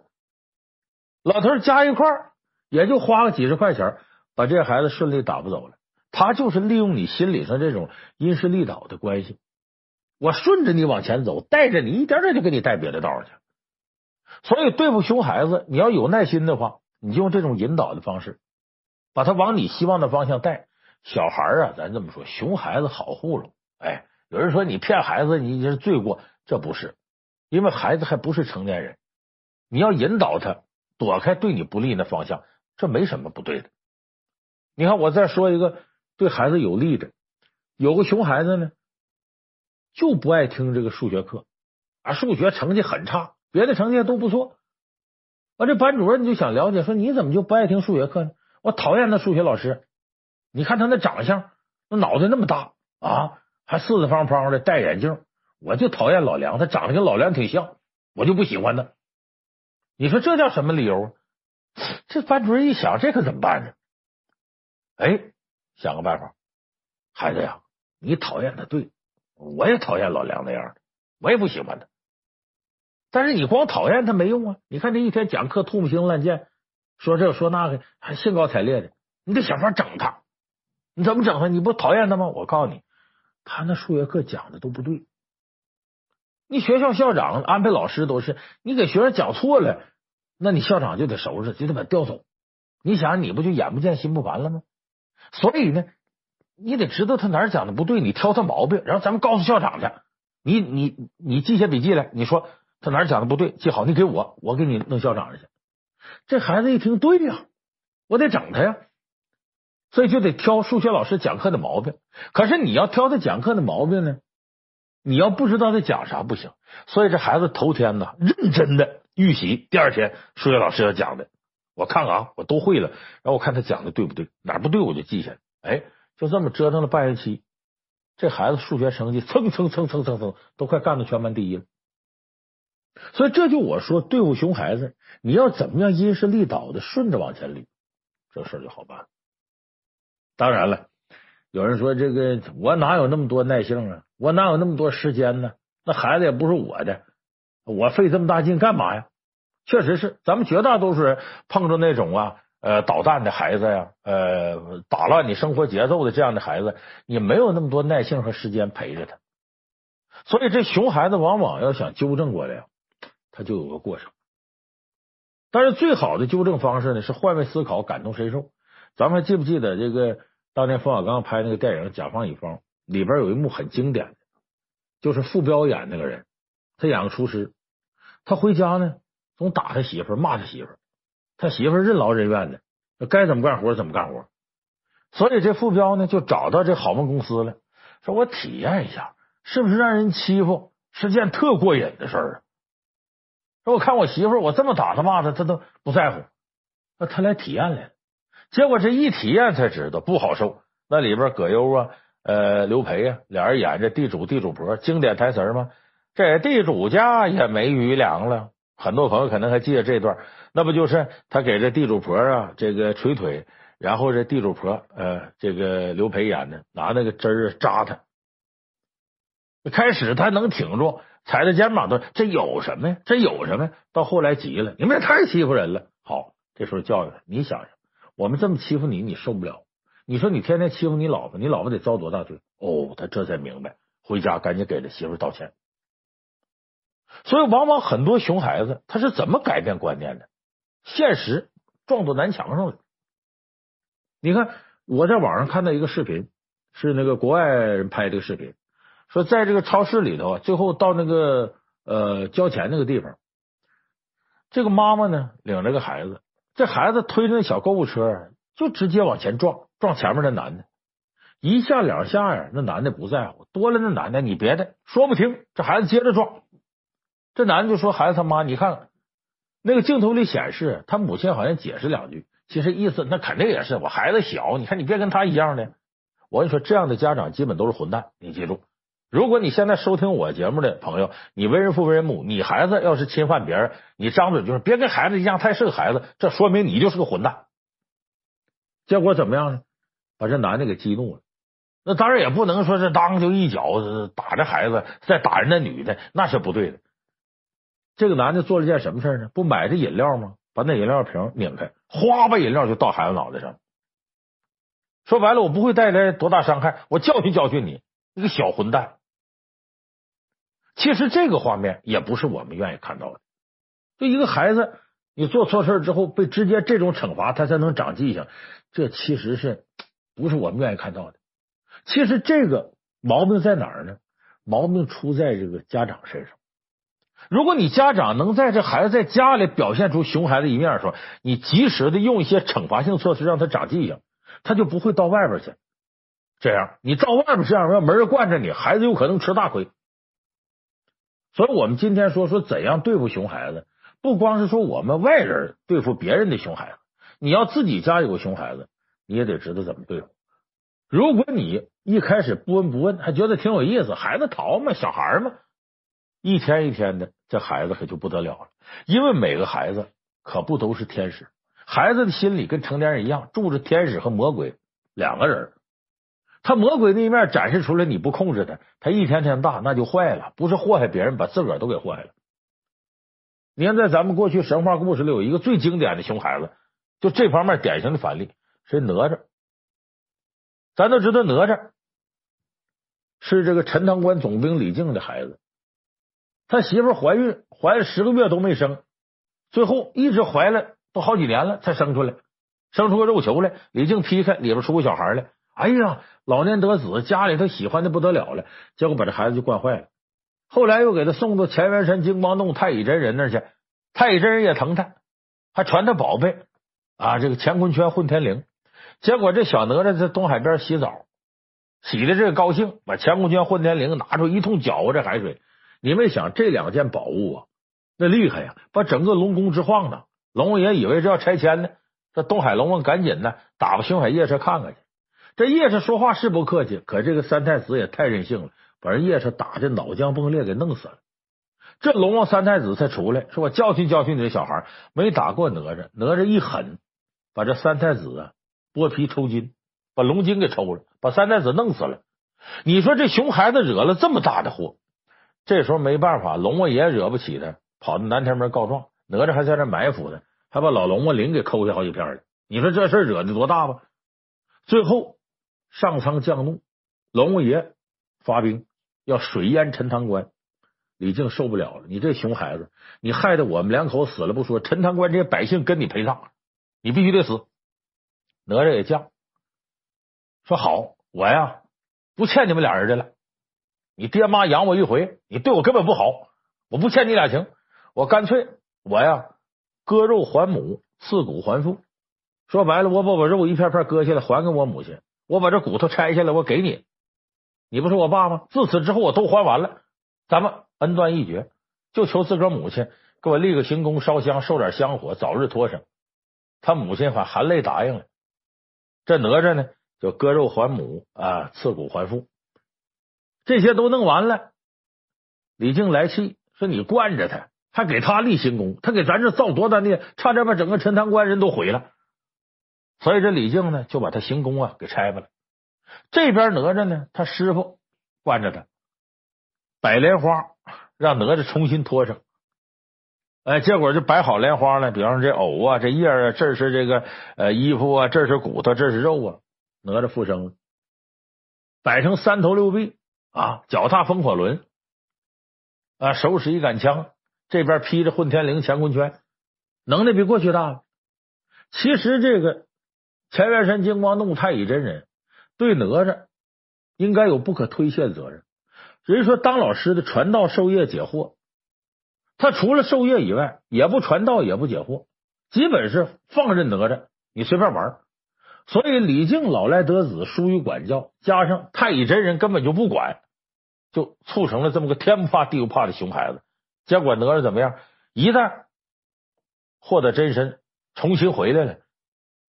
老头加一块儿也就花个几十块钱，把这孩子顺利打发走了。他就是利用你心理上这种因势利导的关系，我顺着你往前走，带着你一点点就给你带别的道去。所以对付熊孩子，你要有耐心的话，你就用这种引导的方式，把他往你希望的方向带。小孩啊，咱这么说，熊孩子好糊弄。哎，有人说你骗孩子，你是罪过，这不是，因为孩子还不是成年人，你要引导他躲开对你不利的方向，这没什么不对的。你看，我再说一个对孩子有利的，有个熊孩子呢，就不爱听这个数学课，啊，数学成绩很差。别的成绩都不错，啊这班主任就想了解，说你怎么就不爱听数学课呢？我讨厌那数学老师，你看他那长相，那脑袋那么大啊，还四四方方的，戴眼镜，我就讨厌老梁，他长得跟老梁挺像，我就不喜欢他。你说这叫什么理由啊？这班主任一想，这可怎么办呢？哎，想个办法，孩子呀，你讨厌他对，我也讨厌老梁那样的，我也不喜欢他。但是你光讨厌他没用啊！你看这一天讲课吐沫星烂箭，说这说那个，还兴高采烈的，你得想法整他。你怎么整他？你不讨厌他吗？我告诉你，他那数学课讲的都不对。你学校校长安排老师都是，你给学生讲错了，那你校长就得收拾，就得把调走。你想，你不就眼不见心不烦了吗？所以呢，你得知道他哪儿讲的不对，你挑他毛病，然后咱们告诉校长去。你你你记下笔记来，你说。他哪儿讲的不对？记好，你给我，我给你弄校长去。这孩子一听，对呀，我得整他呀，所以就得挑数学老师讲课的毛病。可是你要挑他讲课的毛病呢，你要不知道他讲啥不行。所以这孩子头天呢，认真的预习，第二天数学老师要讲的，我看看啊，我都会了，然后我看他讲的对不对，哪不对我就记下来。哎，就这么折腾了半学期，这孩子数学成绩蹭蹭蹭蹭蹭蹭，都快干到全班第一了。所以这就我说对付熊孩子，你要怎么样因势利导的顺着往前捋，这事儿就好办。当然了，有人说这个我哪有那么多耐性啊？我哪有那么多时间呢？那孩子也不是我的，我费这么大劲干嘛呀？确实是，咱们绝大多数人碰着那种啊，呃，捣蛋的孩子呀，呃，打乱你生活节奏的这样的孩子，你没有那么多耐性和时间陪着他。所以这熊孩子往往要想纠正过来。他就有个过程，但是最好的纠正方式呢是换位思考，感同身受。咱们还记不记得这个当年冯小刚拍那个电影《甲方乙方》里边有一幕很经典的，就是傅彪演那个人，他演个厨师，他回家呢总打他媳妇，骂他媳妇，他媳妇任劳任怨的，该怎么干活怎么干活。所以这傅彪呢就找到这好梦公司了，说我体验一下，是不是让人欺负是件特过瘾的事儿啊？说我看我媳妇，我这么打他骂他，他都不在乎。那他来体验来了，结果这一体验才知道不好受。那里边葛优啊，呃，刘培啊，俩人演这地主地主婆，经典台词嘛。这地主家也没余粮了。很多朋友可能还记得这段，那不就是他给这地主婆啊这个捶腿，然后这地主婆呃这个刘培演的拿那个针儿扎他，开始他能挺住。踩在肩膀都，这有什么呀？这有什么呀？到后来急了，你们也太欺负人了。好，这时候教育他，你想想，我们这么欺负你，你受不了。你说你天天欺负你老婆，你老婆得遭多大罪？哦，他这才明白，回家赶紧给他媳妇道歉。所以，往往很多熊孩子他是怎么改变观念的？现实撞到南墙上了。你看，我在网上看到一个视频，是那个国外人拍这个视频。说在这个超市里头，最后到那个呃交钱那个地方，这个妈妈呢领着个孩子，这孩子推着那小购物车就直接往前撞，撞前面那男的，一下两下呀，那男的不在乎，多了那男的你别的说不听，这孩子接着撞，这男的就说孩子他妈，你看那个镜头里显示他母亲好像解释两句，其实意思那肯定也是我孩子小，你看你别跟他一样的，我跟你说这样的家长基本都是混蛋，你记住。如果你现在收听我节目的朋友，你为人父为人母，你孩子要是侵犯别人，你张嘴就是别跟孩子一样，他是个孩子，这说明你就是个混蛋。结果怎么样呢？把这男的给激怒了。那当然也不能说是当就一脚打这孩子，再打人家女的，那是不对的。这个男的做了件什么事呢？不买这饮料吗？把那饮料瓶拧开，哗把饮料就倒孩子脑袋上。说白了，我不会带来多大伤害，我教训教训你，你个小混蛋。其实这个画面也不是我们愿意看到的。就一个孩子，你做错事之后被直接这种惩罚，他才能长记性，这其实是不是我们愿意看到的？其实这个毛病在哪儿呢？毛病出在这个家长身上。如果你家长能在这孩子在家里表现出熊孩子一面的时候，你及时的用一些惩罚性措施让他长记性，他就不会到外边去。这样，你到外边这样，要没人惯着你，孩子有可能吃大亏。所以我们今天说说怎样对付熊孩子，不光是说我们外人对付别人的熊孩子，你要自己家有个熊孩子，你也得知道怎么对付。如果你一开始不闻不问，还觉得挺有意思，孩子淘嘛，小孩嘛，一天一天的，这孩子可就不得了了。因为每个孩子可不都是天使，孩子的心里跟成年人一样，住着天使和魔鬼两个人。他魔鬼那一面展示出来，你不控制他，他一天天大，那就坏了。不是祸害别人，把自个儿都给祸害了。你看，在咱们过去神话故事里，有一个最经典的熊孩子，就这方面典型的反例，是哪吒。咱都知道哪吒是这个陈塘关总兵李靖的孩子，他媳妇怀孕怀了十个月都没生，最后一直怀了都好几年了才生出来，生出个肉球来，李靖劈开里边出个小孩来，哎呀，老年得子，家里头喜欢的不得了了，结果把这孩子就惯坏了。后来又给他送到乾元山金光洞太乙真人那去，太乙真人也疼他，还传他宝贝啊，这个乾坤圈混天绫。结果这小哪吒在东海边洗澡，洗的这个高兴，把乾坤圈混天绫拿出一通搅和这海水。你们想这两件宝物啊，那厉害呀，把整个龙宫直晃荡。龙王爷以为这要拆迁呢，这东海龙王赶紧呢打发星海夜叉看看去。这夜叉说话是不客气，可这个三太子也太任性了，把人夜叉打的脑浆迸裂，给弄死了。这龙王三太子才出来，说我教训教训你这小孩，没打过哪吒。哪吒一狠，把这三太子啊。剥皮抽筋，把龙筋给抽了，把三太子弄死了。你说这熊孩子惹了这么大的祸，这时候没办法，龙王爷惹不起他，跑到南天门告状。哪吒还在那埋伏呢，还把老龙王陵给抠下好几片了。你说这事惹的多大吧？最后上苍降怒，龙王爷发兵要水淹陈塘关。李靖受不了了，你这熊孩子，你害得我们两口死了不说，陈塘关这些百姓跟你陪葬，你必须得死。哪吒也犟，说好，我呀不欠你们俩人的了。你爹妈养我一回，你对我根本不好，我不欠你俩情。我干脆我呀割肉还母，刺骨还父。说白了，我把我肉一片片割下来还给我母亲，我把这骨头拆下来我给你。你不是我爸吗？自此之后我都还完了，咱们恩断义绝。就求自个儿母亲给我立个行宫烧香，受点香火，早日脱生。他母亲还含泪答应了。这哪吒呢，就割肉还母啊，刺骨还父，这些都弄完了。李靖来气，说你惯着他，还给他立行宫，他给咱这造多大孽，差点把整个陈塘关人都毁了。所以这李靖呢，就把他行宫啊给拆了。这边哪吒呢，他师傅惯着他，摆莲花，让哪吒重新脱上。哎，结果就摆好莲花了，比方这藕啊，这叶啊，这是这个呃衣服啊，这是骨头，这是肉啊，哪吒复生了，摆成三头六臂啊，脚踏风火轮啊，手使一杆枪，这边披着混天绫乾坤圈，能耐比过去大了。其实这个乾元山金光洞太乙真人对哪吒应该有不可推卸的责任。人说当老师的传道授业解惑。他除了授业以外，也不传道，也不解惑，基本是放任哪吒，你随便玩。所以李靖老来得子，疏于管教，加上太乙真人根本就不管，就促成了这么个天不怕地不怕的熊孩子。结果哪吒怎么样？一旦获得真身，重新回来了，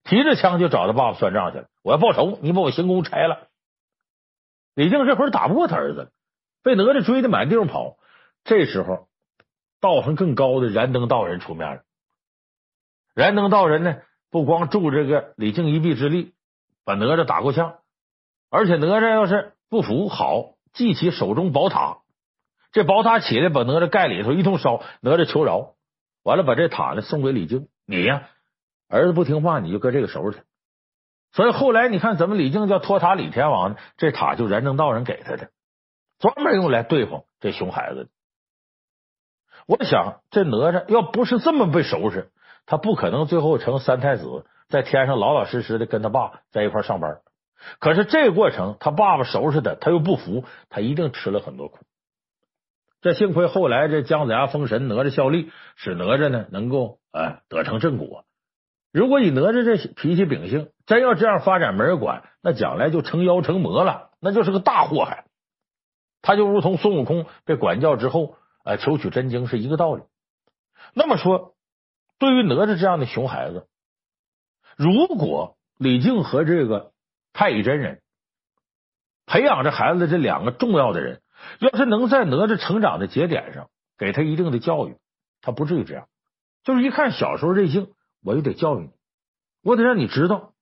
提着枪就找他爸爸算账去了。我要报仇，你把我行宫拆了。李靖这会儿打不过他儿子了，被哪吒追的满地方跑。这时候，道行更高的燃灯道人出面了。燃灯道人呢，不光助这个李靖一臂之力，把哪吒打过枪，而且哪吒要是不服，好记起手中宝塔，这宝塔起来，把哪吒盖里头一通烧，哪吒求饶，完了把这塔呢送给李靖，你呀，儿子不听话，你就搁这个收拾他。所以后来你看，怎么李靖叫托塔李天王呢？这塔就燃灯道人给他的，专门用来对付这熊孩子的。我想，这哪吒要不是这么被收拾，他不可能最后成三太子，在天上老老实实的跟他爸在一块上班。可是这个过程，他爸爸收拾他，他又不服，他一定吃了很多苦。这幸亏后来这姜子牙封神，哪吒效力，使哪吒呢能够哎得成正果。如果以哪吒这脾气秉性，真要这样发展没人管，那将来就成妖成魔了，那就是个大祸害。他就如同孙悟空被管教之后。啊，求取真经是一个道理。那么说，对于哪吒这样的熊孩子，如果李靖和这个太乙真人培养这孩子这两个重要的人，要是能在哪吒成长的节点上给他一定的教育，他不至于这样。就是一看小时候任性，我就得教育你，我得让你知道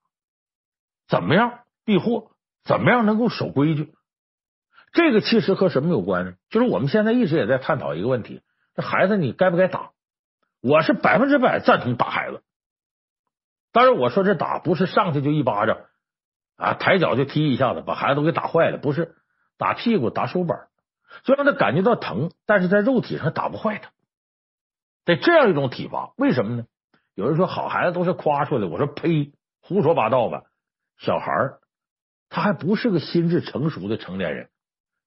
怎么样避祸，怎么样能够守规矩。这个其实和什么有关呢？就是我们现在一直也在探讨一个问题：这孩子你该不该打？我是百分之百赞同打孩子。当然，我说这打不是上去就一巴掌啊，抬脚就踢一下子，把孩子都给打坏了。不是打屁股、打手板，就让他感觉到疼，但是在肉体上打不坏他。得这样一种体罚，为什么呢？有人说好孩子都是夸出来的，我说呸，胡说八道吧。小孩他还不是个心智成熟的成年人。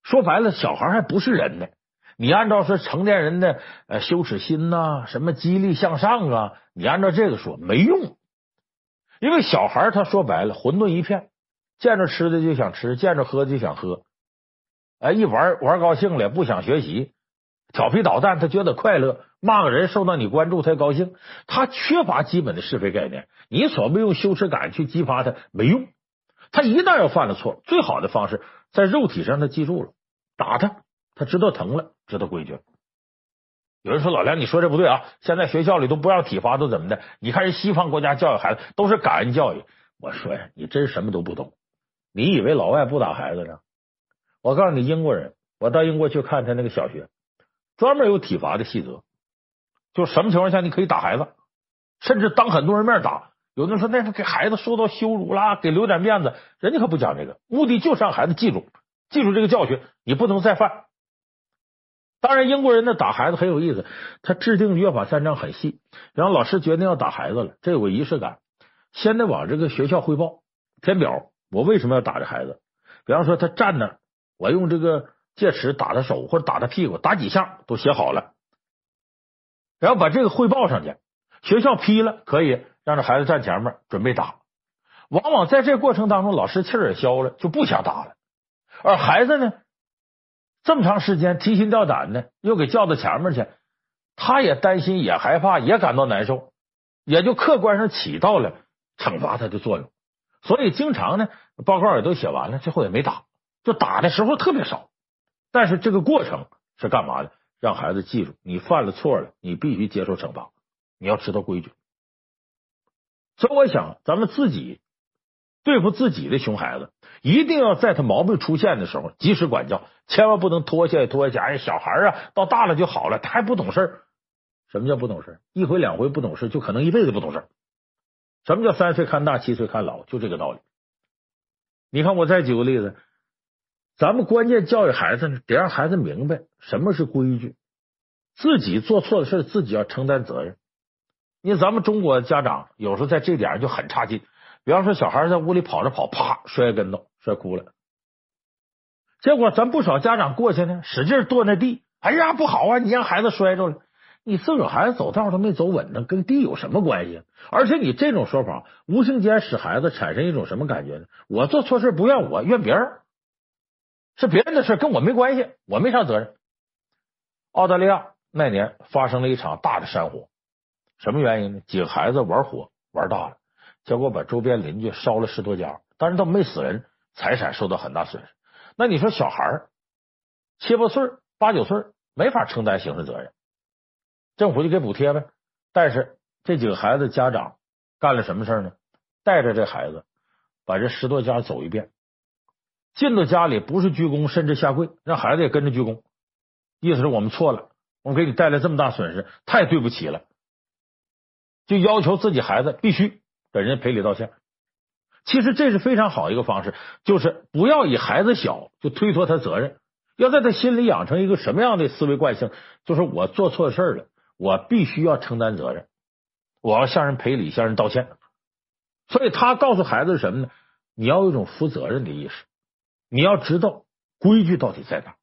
说白了，小孩还不是人呢。你按照说成年人的呃羞耻心呐，什么激励向上啊，你按照这个说没用，因为小孩他说白了混沌一片，见着吃的就想吃，见着喝的就想喝，哎，一玩玩高兴了，不想学习，调皮捣蛋，他觉得快乐，骂个人受到你关注，他高兴，他缺乏基本的是非概念。你所谓用羞耻感去激发他没用，他一旦要犯了错，最好的方式在肉体上他记住了。打他，他知道疼了，知道规矩了。有人说老梁，你说这不对啊！现在学校里都不让体罚，都怎么的？你看人西方国家教育孩子都是感恩教育。我说呀，你真什么都不懂。你以为老外不打孩子呢？我告诉你，英国人，我到英国去看他那个小学，专门有体罚的细则，就什么情况下你可以打孩子，甚至当很多人面打。有的人说那是给孩子受到羞辱啦，给留点面子，人家可不讲这个，目的就是让孩子记住。记住这个教训，你不能再犯。当然，英国人的打孩子很有意思，他制定约法三章很细。然后老师决定要打孩子了，这有个仪式感，先得往这个学校汇报，填表。我为什么要打这孩子？比方说他站那，我用这个戒尺打他手或者打他屁股，打几下都写好了，然后把这个汇报上去。学校批了，可以让这孩子站前面准备打。往往在这过程当中，老师气儿也消了，就不想打了。而孩子呢，这么长时间提心吊胆的，又给叫到前面去，他也担心，也害怕，也感到难受，也就客观上起到了惩罚他的作用。所以经常呢，报告也都写完了，最后也没打，就打的时候特别少。但是这个过程是干嘛的？让孩子记住，你犯了错了，你必须接受惩罚，你要知道规矩。所以我想，咱们自己。对付自己的熊孩子，一定要在他毛病出现的时候及时管教，千万不能拖下拖下。哎，小孩啊，到大了就好了，他还不懂事。什么叫不懂事？一回两回不懂事，就可能一辈子不懂事。什么叫三岁看大，七岁看老？就这个道理。你看，我再举个例子，咱们关键教育孩子呢，得让孩子明白什么是规矩，自己做错的事自己要承担责任。因为咱们中国家长有时候在这点上就很差劲。比方说，小孩在屋里跑着跑，啪摔跟头，摔哭了。结果咱不少家长过去呢，使劲跺那地。哎呀，不好啊！你让孩子摔着了，你自个儿孩子走道都没走稳呢，跟地有什么关系？而且你这种说法，无形间使孩子产生一种什么感觉呢？我做错事不怨我，怨别人，是别人的事，跟我没关系，我没啥责任。澳大利亚那年发生了一场大的山火，什么原因呢？几个孩子玩火玩大了。结果把周边邻居烧了十多家，但是都没死人，财产受到很大损失。那你说小孩七八岁、八九岁没法承担刑事责任，政府就给补贴呗。但是这几个孩子家长干了什么事呢？带着这孩子把这十多家走一遍，进到家里不是鞠躬，甚至下跪，让孩子也跟着鞠躬，意思是我们错了，我们给你带来这么大损失，太对不起了，就要求自己孩子必须给人家赔礼道歉。其实这是非常好一个方式，就是不要以孩子小就推脱他责任，要在他心里养成一个什么样的思维惯性，就是我做错事了，我必须要承担责任，我要向人赔礼，向人道歉。所以他告诉孩子什么呢？你要有一种负责任的意识，你要知道规矩到底在哪。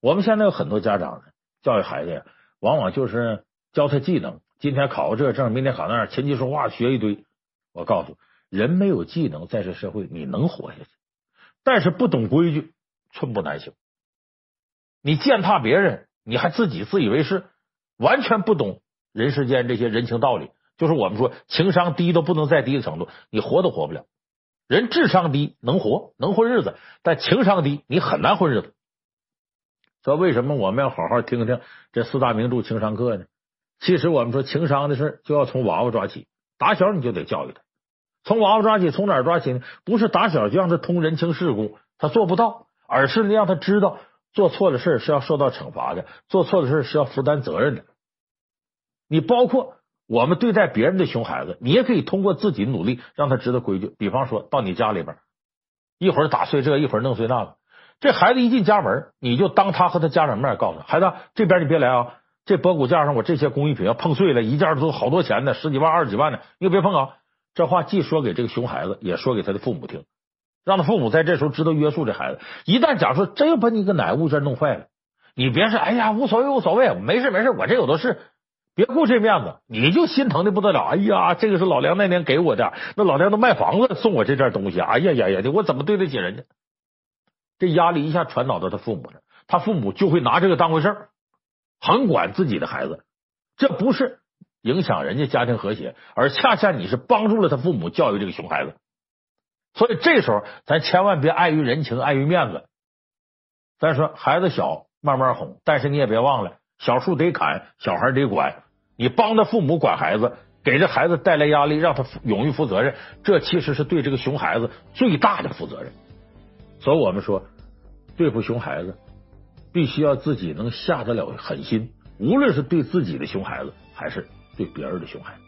我们现在有很多家长呢，教育孩子呀，往往就是教他技能，今天考个这个证，明天考那，琴棋书画学一堆。我告诉，人没有技能，在这社会你能活下去，但是不懂规矩，寸步难行。你践踏别人，你还自己自以为是，完全不懂人世间这些人情道理。就是我们说情商低都不能再低的程度，你活都活不了。人智商低能活能混日子，但情商低你很难混日子。说为什么我们要好好听听这四大名著情商课呢？其实我们说情商的事就要从娃娃抓起，打小你就得教育他。从娃娃抓起，从哪儿抓起呢？不是打小就让他通人情世故，他做不到，而是让他知道做错的事是要受到惩罚的，做错的事是要负担责任的。你包括。我们对待别人的熊孩子，你也可以通过自己努力让他知道规矩。比方说到你家里边，一会儿打碎这，一会儿弄碎那个。这孩子一进家门，你就当他和他家长面告诉他：“孩子，这边你别来啊！这博古架上我这些工艺品要碰碎了，一件都好多钱呢，十几万、二十几万的，你可别碰啊！”这话既说给这个熊孩子，也说给他的父母听，让他父母在这时候知道约束这孩子。一旦假如说真把你个奶物件弄坏了，你别说：“哎呀，无所谓，无所谓，没事没事，我这有的是。”别顾这面子，你就心疼的不得了。哎呀，这个是老梁那年给我的，那老梁都卖房子送我这件东西。哎呀呀呀的，我怎么对得起人家？这压力一下传导到他父母了，他父母就会拿这个当回事儿，很管自己的孩子。这不是影响人家家庭和谐，而恰恰你是帮助了他父母教育这个熊孩子。所以这时候咱千万别碍于人情，碍于面子。再说孩子小，慢慢哄，但是你也别忘了。小树得砍，小孩得管。你帮着父母管孩子，给这孩子带来压力，让他勇于负责任，这其实是对这个熊孩子最大的负责任。所以我们说，对付熊孩子，必须要自己能下得了狠心，无论是对自己的熊孩子，还是对别人的熊孩子。